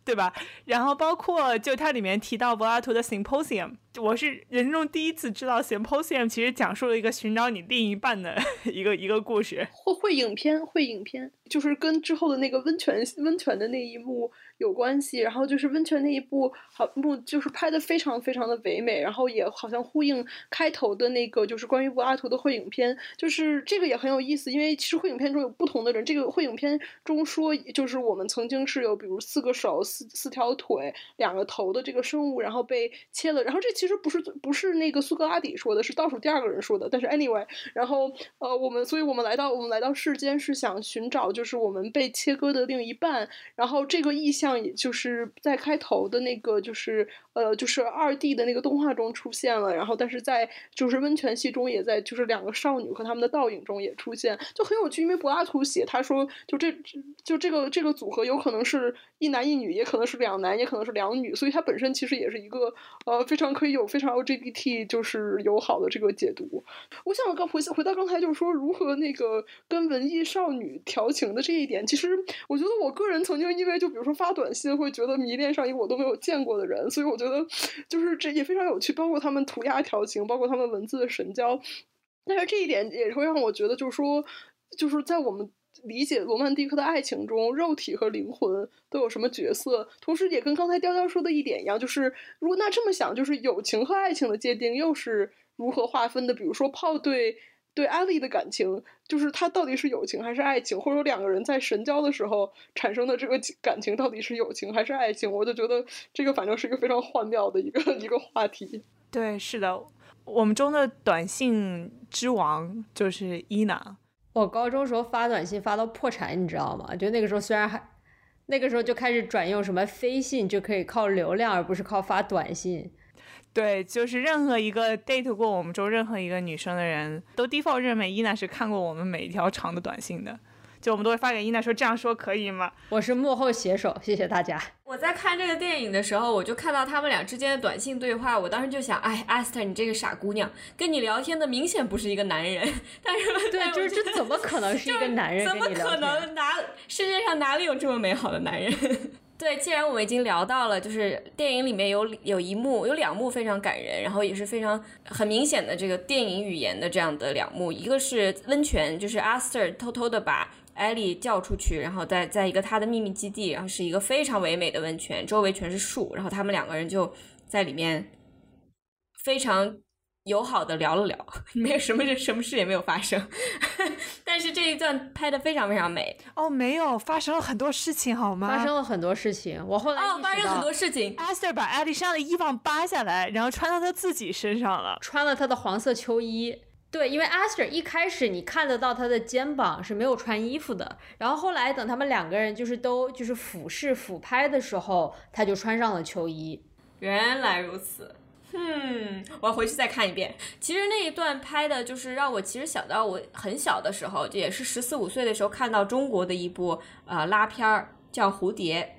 对吧？然后包括就它里面提到柏拉图的 Symposium，我是人生中第一次知道 Symposium 其实讲述了一个寻找你另一半的 <laughs> 一个一个故事。会会影片，会影片，就是跟之后的那个温泉温泉的那一幕。有关系，然后就是温泉那一部好幕，就是拍的非常非常的唯美，然后也好像呼应开头的那个，就是关于柏拉图的会影片，就是这个也很有意思，因为其实会影片中有不同的人，这个会影片中说，就是我们曾经是有比如四个手、四四条腿、两个头的这个生物，然后被切了，然后这其实不是不是那个苏格拉底说的，是倒数第二个人说的，但是 anyway，然后呃我们，所以我们来到我们来到世间是想寻找就是我们被切割的另一半，然后这个意象。也就是在开头的那个，就是呃，就是二 D 的那个动画中出现了，然后但是在就是温泉戏中也在，就是两个少女和他们的倒影中也出现，就很有趣。因为柏拉图写他说，就这就这个这个组合有可能是一男一女，也可能是两男，也可能是两女，所以它本身其实也是一个呃非常可以有非常 LGBT 就是友好的这个解读。我想刚回回到刚才就是说如何那个跟文艺少女调情的这一点，其实我觉得我个人曾经因为就比如说发短。短信会觉得迷恋上一个我都没有见过的人，所以我觉得就是这也非常有趣。包括他们涂鸦调情，包括他们文字的神交，但是这一点也会让我觉得，就是说，就是在我们理解罗曼蒂克的爱情中，肉体和灵魂都有什么角色？同时，也跟刚才雕雕说的一点一样，就是如果那这么想，就是友情和爱情的界定又是如何划分的？比如说炮对。对艾丽的感情，就是他到底是友情还是爱情，或者说两个人在神交的时候产生的这个感情到底是友情还是爱情？我就觉得这个反正是一个非常幻妙的一个 <laughs> 一个话题。对，是的，我们中的短信之王就是伊娜。我高中时候发短信发到破产，你知道吗？就那个时候虽然还那个时候就开始转用什么飞信，就可以靠流量，而不是靠发短信。对，就是任何一个 date 过我们中任何一个女生的人都 default 认为伊娜是看过我们每一条长的短信的。就我们都会发给伊娜说这样说可以吗？我是幕后写手，谢谢大家。我在看这个电影的时候，我就看到他们俩之间的短信对话，我当时就想，哎，Esther，你这个傻姑娘，跟你聊天的明显不是一个男人。<laughs> 但是，对，就是这怎么可能是一个男人？怎么可能哪世界上哪里有这么美好的男人？<laughs> 对，既然我们已经聊到了，就是电影里面有有一幕，有两幕非常感人，然后也是非常很明显的这个电影语言的这样的两幕，一个是温泉，就是阿斯特偷偷的把艾莉叫出去，然后在在一个他的秘密基地，然后是一个非常唯美的温泉，周围全是树，然后他们两个人就在里面非常。友好的聊了聊，<laughs> 没有什么事，什么事也没有发生，<laughs> 但是这一段拍的非常非常美哦，没有发生了很多事情好吗？发生了很多事情，我后来哦，发生很多事情。阿 Sir 把艾丽身上的衣服扒下来，然后穿到她自己身上了，穿了她的黄色秋衣。对，因为阿 Sir 一开始你看得到他的肩膀是没有穿衣服的，然后后来等他们两个人就是都就是俯视俯拍的时候，他就穿上了秋衣。原来如此。哼，我要回去再看一遍。其实那一段拍的就是让我其实想到我很小的时候，也是十四五岁的时候看到中国的一部呃拉片儿，叫《蝴蝶》，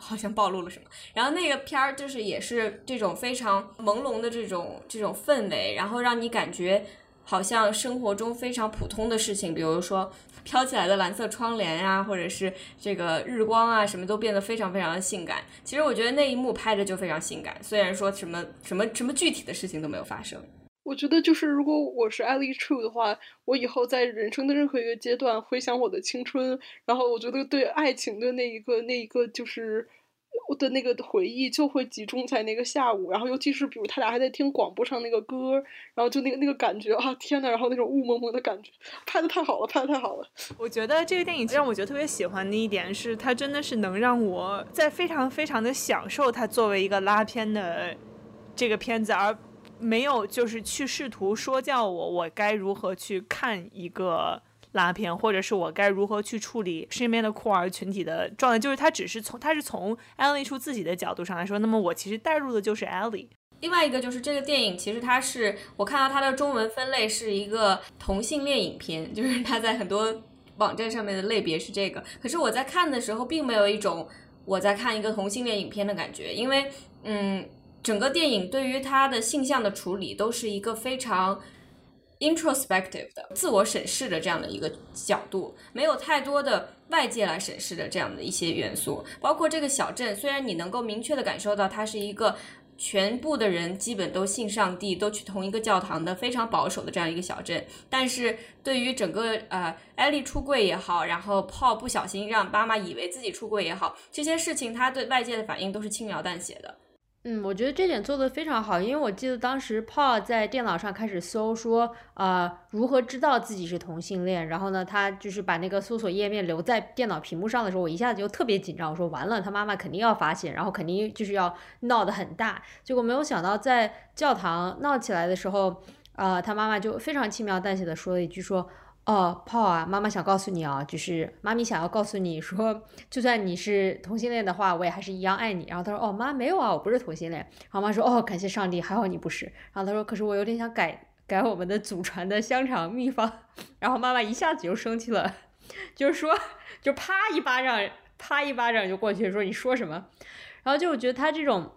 好像暴露了什么。然后那个片儿就是也是这种非常朦胧的这种这种氛围，然后让你感觉好像生活中非常普通的事情，比如说。飘起来的蓝色窗帘啊，或者是这个日光啊，什么都变得非常非常的性感。其实我觉得那一幕拍着就非常性感，虽然说什么什么什么具体的事情都没有发生。我觉得就是如果我是艾丽 True 的话，我以后在人生的任何一个阶段回想我的青春，然后我觉得对爱情的那一个那一个就是。的那个回忆就会集中在那个下午，然后尤其是比如他俩还在听广播上那个歌，然后就那个那个感觉啊，天呐，然后那种雾蒙蒙的感觉，拍的太好了，拍的太好了。我觉得这个电影让我觉得特别喜欢的一点是，它真的是能让我在非常非常的享受它作为一个拉片的这个片子，而没有就是去试图说教我我该如何去看一个。拉片，或者是我该如何去处理身边的酷儿群体的状态，就是他只是从他是从艾丽出自己的角度上来说，那么我其实带入的就是艾丽。另外一个就是这个电影，其实它是我看到它的中文分类是一个同性恋影片，就是它在很多网站上面的类别是这个。可是我在看的时候，并没有一种我在看一个同性恋影片的感觉，因为嗯，整个电影对于他的性向的处理都是一个非常。Introspective 的自我审视的这样的一个角度，没有太多的外界来审视的这样的一些元素，包括这个小镇，虽然你能够明确的感受到它是一个全部的人基本都信上帝，都去同一个教堂的非常保守的这样一个小镇，但是对于整个呃艾丽出柜也好，然后 Paul 不小心让妈妈以为自己出柜也好，这些事情他对外界的反应都是轻描淡写的。嗯，我觉得这点做的非常好，因为我记得当时 Paul 在电脑上开始搜说，呃，如何知道自己是同性恋，然后呢，他就是把那个搜索页面留在电脑屏幕上的时候，我一下子就特别紧张，我说完了，他妈妈肯定要发现，然后肯定就是要闹得很大，结果没有想到在教堂闹起来的时候，呃，他妈妈就非常轻描淡写的说了一句说。哦，泡啊，妈妈想告诉你啊，就是妈咪想要告诉你说，就算你是同性恋的话，我也还是一样爱你。然后他说，哦，妈没有啊，我不是同性恋。然后妈说，哦，感谢上帝，还好你不是。然后他说，可是我有点想改改我们的祖传的香肠秘方。然后妈妈一下子就生气了，就是说，就啪一巴掌，啪一巴掌就过去，说你说什么？然后就我觉得他这种。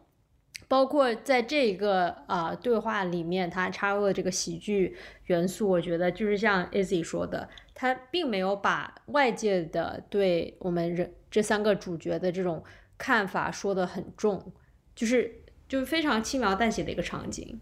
包括在这一个啊对话里面，他插入的这个喜剧元素，我觉得就是像 Izzy 说的，他并没有把外界的对我们人这三个主角的这种看法说的很重，就是就是非常轻描淡写的一个场景。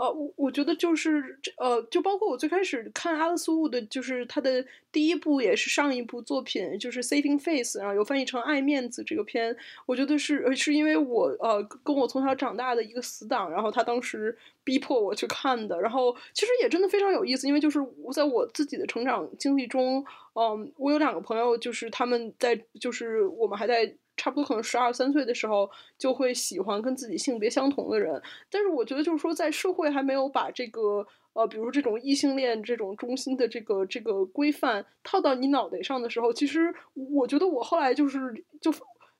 呃，我我觉得就是呃，就包括我最开始看阿勒苏伍的，就是他的第一部也是上一部作品，就是《Saving Face》，然后有翻译成《爱面子》这个片，我觉得是是因为我呃跟我从小长大的一个死党，然后他当时逼迫我去看的，然后其实也真的非常有意思，因为就是我在我自己的成长经历中，嗯，我有两个朋友，就是他们在就是我们还在。差不多可能十二三岁的时候就会喜欢跟自己性别相同的人，但是我觉得就是说在社会还没有把这个呃，比如这种异性恋这种中心的这个这个规范套到你脑袋上的时候，其实我觉得我后来就是就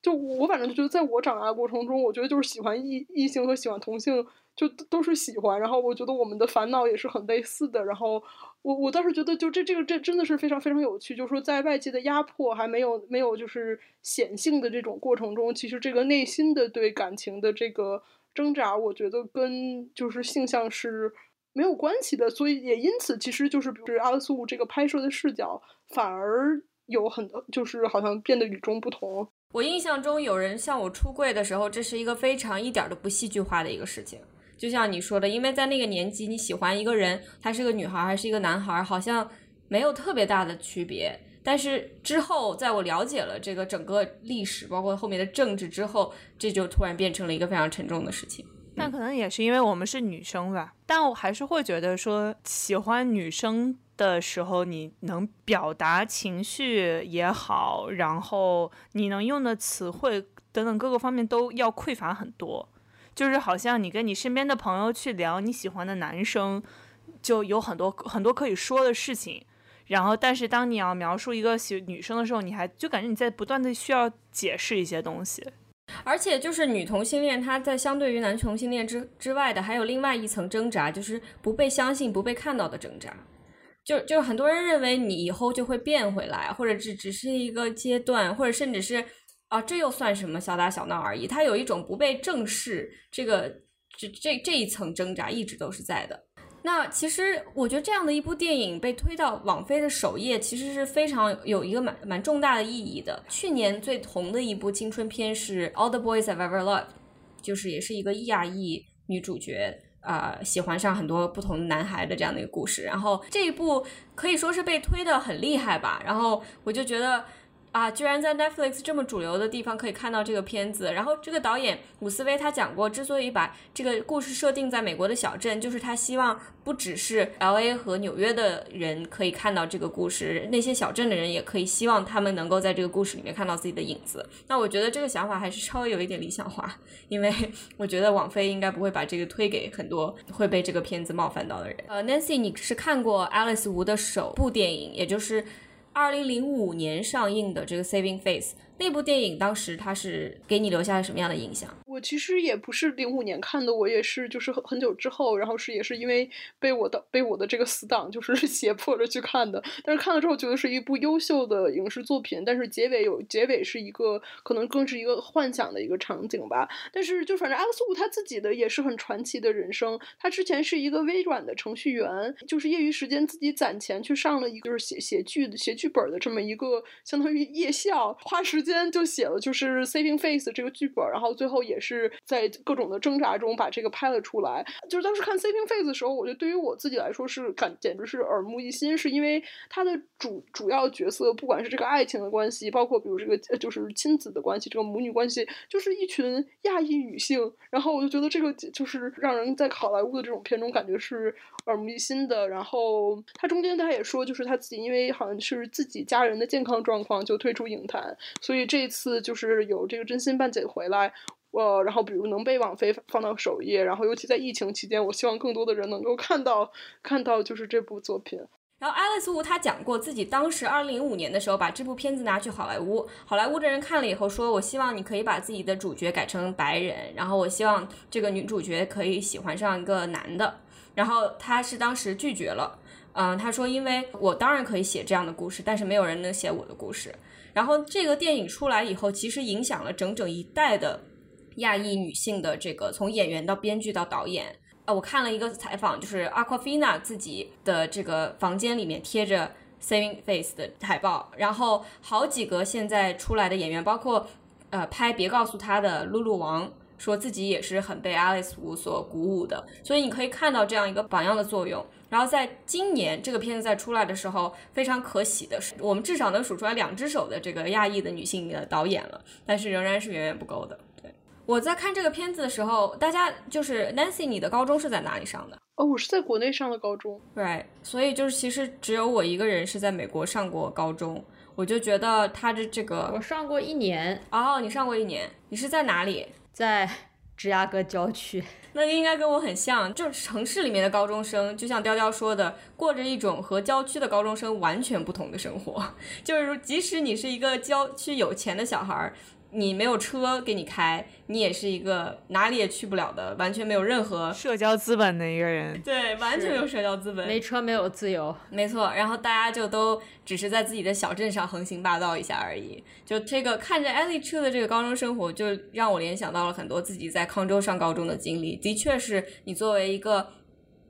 就我反正就觉得在我长大过程中，我觉得就是喜欢异异性和喜欢同性就都是喜欢，然后我觉得我们的烦恼也是很类似的，然后。我我倒是觉得，就这这个这真的是非常非常有趣。就是说，在外界的压迫还没有没有就是显性的这种过程中，其实这个内心的对感情的这个挣扎，我觉得跟就是性向是没有关系的。所以也因此，其实就是比如阿勒苏这个拍摄的视角，反而有很多就是好像变得与众不同。我印象中有人向我出柜的时候，这是一个非常一点都不戏剧化的一个事情。就像你说的，因为在那个年纪，你喜欢一个人，他是个女孩还是一个男孩，好像没有特别大的区别。但是之后，在我了解了这个整个历史，包括后面的政治之后，这就突然变成了一个非常沉重的事情。但可能也是因为我们是女生吧，但我还是会觉得说，喜欢女生的时候，你能表达情绪也好，然后你能用的词汇等等各个方面都要匮乏很多。就是好像你跟你身边的朋友去聊你喜欢的男生，就有很多很多可以说的事情。然后，但是当你要描述一个喜女生的时候，你还就感觉你在不断的需要解释一些东西。而且，就是女同性恋，她在相对于男同性恋之之外的，还有另外一层挣扎，就是不被相信、不被看到的挣扎。就就很多人认为你以后就会变回来，或者只只是一个阶段，或者甚至是啊，这又算什么小打小闹而已。他有一种不被正视，这个这这这一层挣扎一直都是在的。那其实我觉得这样的一部电影被推到网飞的首页，其实是非常有一个蛮蛮重大的意义的。去年最红的一部青春片是《All the Boys I've Ever Loved》，就是也是一个亚裔女主角呃喜欢上很多不同男孩的这样的一个故事。然后这一部可以说是被推得很厉害吧。然后我就觉得。啊，居然在 Netflix 这么主流的地方可以看到这个片子。然后这个导演伍思薇他讲过，之所以把这个故事设定在美国的小镇，就是他希望不只是 LA 和纽约的人可以看到这个故事，那些小镇的人也可以希望他们能够在这个故事里面看到自己的影子。那我觉得这个想法还是稍微有一点理想化，因为我觉得网飞应该不会把这个推给很多会被这个片子冒犯到的人。呃，Nancy，你是看过 Alice Wu 的首部电影，也就是。二零零五年上映的这个《Saving Face》。那部电影当时它是给你留下了什么样的印象？我其实也不是零五年看的，我也是就是很很久之后，然后是也是因为被我的被我的这个死党就是 <laughs> 胁迫着去看的。但是看了之后觉得是一部优秀的影视作品，但是结尾有结尾是一个可能更是一个幻想的一个场景吧。但是就反正阿克苏他自己的也是很传奇的人生。他之前是一个微软的程序员，就是业余时间自己攒钱去上了一个就是写写剧写剧本的这么一个相当于夜校，花时。间就写了就是《Saving Face》这个剧本，然后最后也是是在各种的挣扎中把这个拍了出来。就是当时看《Saving Face》的时候，我觉得对于我自己来说是感简直是耳目一新，是因为它的主主要角色，不管是这个爱情的关系，包括比如这个就是亲子的关系，这个母女关系，就是一群亚裔女性。然后我就觉得这个就是让人在好莱坞的这种片中感觉是耳目一新的。然后他中间他也说，就是他自己因为好像是自己家人的健康状况就退出影坛，所以。这一次就是有这个真心半姐回来，呃，然后比如能被网飞放到首页，然后尤其在疫情期间，我希望更多的人能够看到看到就是这部作品。然后爱丽丝·伍她讲过自己当时二零零五年的时候把这部片子拿去好莱坞，好莱坞的人看了以后说，我希望你可以把自己的主角改成白人，然后我希望这个女主角可以喜欢上一个男的，然后他是当时拒绝了，嗯，他说因为我当然可以写这样的故事，但是没有人能写我的故事。然后这个电影出来以后，其实影响了整整一代的亚裔女性的这个从演员到编剧到导演。呃，我看了一个采访，就是 Aquafina 自己的这个房间里面贴着 Saving Face 的海报，然后好几个现在出来的演员，包括呃拍别告诉他的露露王，说自己也是很被 Alice Wu 所鼓舞的。所以你可以看到这样一个榜样的作用。然后在今年这个片子在出来的时候，非常可喜的是，我们至少能数出来两只手的这个亚裔的女性的导演了，但是仍然是远远不够的。对，我在看这个片子的时候，大家就是 Nancy，你的高中是在哪里上的？哦，我是在国内上的高中。Right，所以就是其实只有我一个人是在美国上过高中，我就觉得他的这个，我上过一年。哦，你上过一年，你是在哪里？在芝加哥郊区。<laughs> 那应该跟我很像，就是城市里面的高中生，就像雕雕说的，过着一种和郊区的高中生完全不同的生活。<laughs> 就是即使你是一个郊区有钱的小孩儿。你没有车给你开，你也是一个哪里也去不了的，完全没有任何社交资本的一个人。对，完全没有社交资本，没车没有自由，没错。然后大家就都只是在自己的小镇上横行霸道一下而已。就这个看着艾丽车的这个高中生活，就让我联想到了很多自己在康州上高中的经历。的确是你作为一个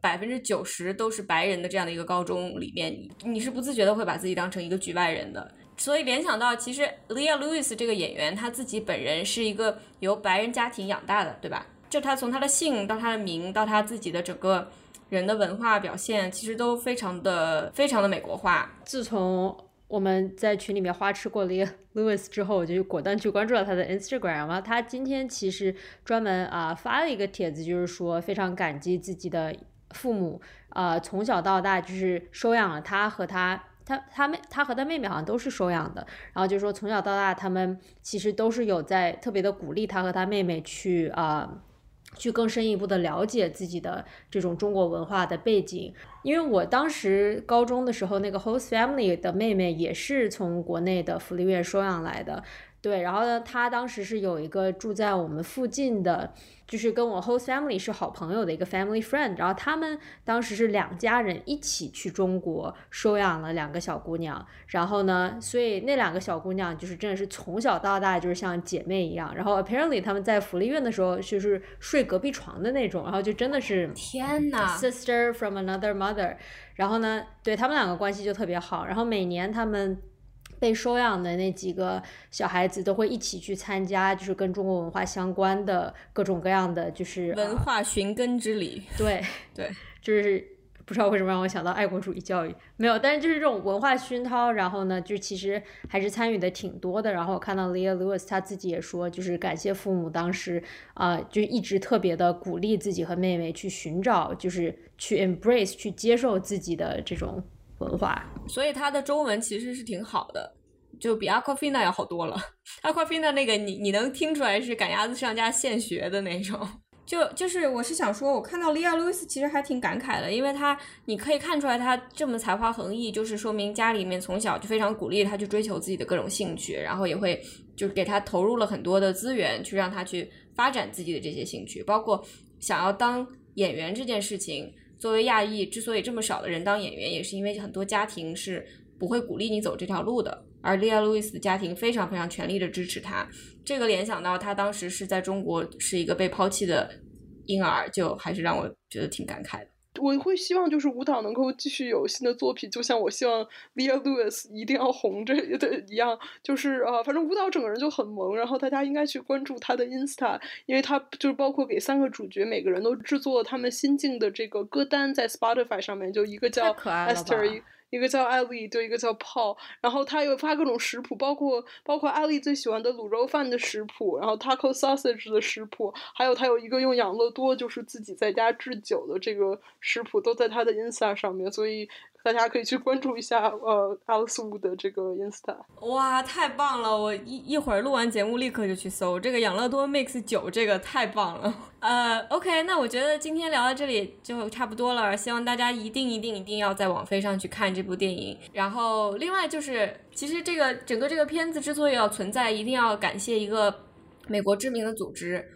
百分之九十都是白人的这样的一个高中里面，你你是不自觉的会把自己当成一个局外人的。所以联想到，其实 Leah Lewis 这个演员，他自己本人是一个由白人家庭养大的，对吧？就他从他的姓到他的名到他自己的整个人的文化表现，其实都非常的非常的美国化。自从我们在群里面花痴过 Leah Lewis 之后，我就果断去关注了他的 Instagram 啊。他今天其实专门啊发了一个帖子，就是说非常感激自己的父母啊，从小到大就是收养了他和他。他他妹他和他妹妹好像都是收养的，然后就说从小到大他们其实都是有在特别的鼓励他和他妹妹去啊，去更深一步的了解自己的这种中国文化的背景。因为我当时高中的时候，那个 host family 的妹妹也是从国内的福利院收养来的，对，然后呢，他当时是有一个住在我们附近的。就是跟我 whole family 是好朋友的一个 family friend，然后他们当时是两家人一起去中国收养了两个小姑娘，然后呢，所以那两个小姑娘就是真的是从小到大就是像姐妹一样，然后 apparently 他们在福利院的时候就是睡隔壁床的那种，然后就真的是天呐 sister from another mother，然后呢，对他们两个关系就特别好，然后每年他们。被收养的那几个小孩子都会一起去参加，就是跟中国文化相关的各种各样的，就是文化寻根之旅。<laughs> 对对，就是不知道为什么让我想到爱国主义教育，没有，但是就是这种文化熏陶，然后呢，就其实还是参与的挺多的。然后我看到 Leah Lewis 他自己也说，就是感谢父母当时啊，就一直特别的鼓励自己和妹妹去寻找，就是去 embrace 去接受自己的这种。文化，所以他的中文其实是挺好的，就比 Aquafina 要好多了。Aquafina 那个你你能听出来是赶鸭子上架现学的那种。就就是我是想说，我看到利亚路易斯其实还挺感慨的，因为他你可以看出来他这么才华横溢，就是说明家里面从小就非常鼓励他去追求自己的各种兴趣，然后也会就是给他投入了很多的资源去让他去发展自己的这些兴趣，包括想要当演员这件事情。作为亚裔，之所以这么少的人当演员，也是因为很多家庭是不会鼓励你走这条路的。而利亚路易斯的家庭非常非常全力的支持他，这个联想到他当时是在中国是一个被抛弃的婴儿，就还是让我觉得挺感慨的。我会希望就是舞蹈能够继续有新的作品，就像我希望 Leah Lewis 一定要红着的一样，就是呃，反正舞蹈整个人就很萌，然后大家应该去关注他的 Insta，因为他就是包括给三个主角每个人都制作他们新进的这个歌单在 Spotify 上面，就一个叫 Esther。一个叫艾丽，对一个叫泡然后他又发各种食谱，包括包括艾丽最喜欢的卤肉饭的食谱，然后 taco sausage 的食谱，还有他有一个用养乐多就是自己在家制酒的这个食谱，都在他的 ins 上面，所以。大家可以去关注一下呃 Alex Wu 的这个 Insta。哇，太棒了！我一一会儿录完节目立刻就去搜这个养乐多 Mix 九，这个太棒了。<laughs> 呃，OK，那我觉得今天聊到这里就差不多了。希望大家一定一定一定要在网飞上去看这部电影。然后，另外就是，其实这个整个这个片子之所以要存在，一定要感谢一个美国知名的组织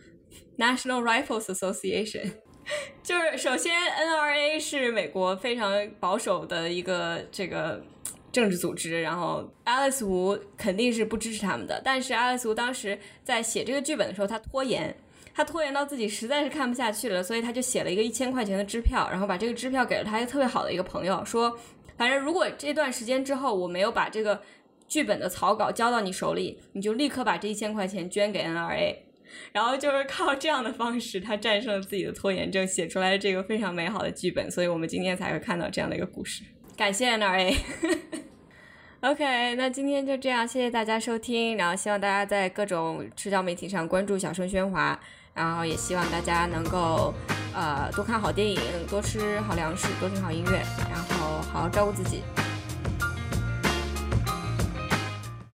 National Rifles Association。<laughs> 就是首先，NRA 是美国非常保守的一个这个政治组织，然后 Alex Wu 肯定是不支持他们的。但是 Alex Wu 当时在写这个剧本的时候，他拖延，他拖延到自己实在是看不下去了，所以他就写了一个一千块钱的支票，然后把这个支票给了他一个特别好的一个朋友，说，反正如果这段时间之后我没有把这个剧本的草稿交到你手里，你就立刻把这一千块钱捐给 NRA。然后就是靠这样的方式，他战胜了自己的拖延症，写出来这个非常美好的剧本，所以我们今天才会看到这样的一个故事。感谢 NRA。OK，那今天就这样，谢谢大家收听，然后希望大家在各种社交媒体上关注小声喧哗，然后也希望大家能够呃多看好电影，多吃好粮食，多听好音乐，然后好好照顾自己。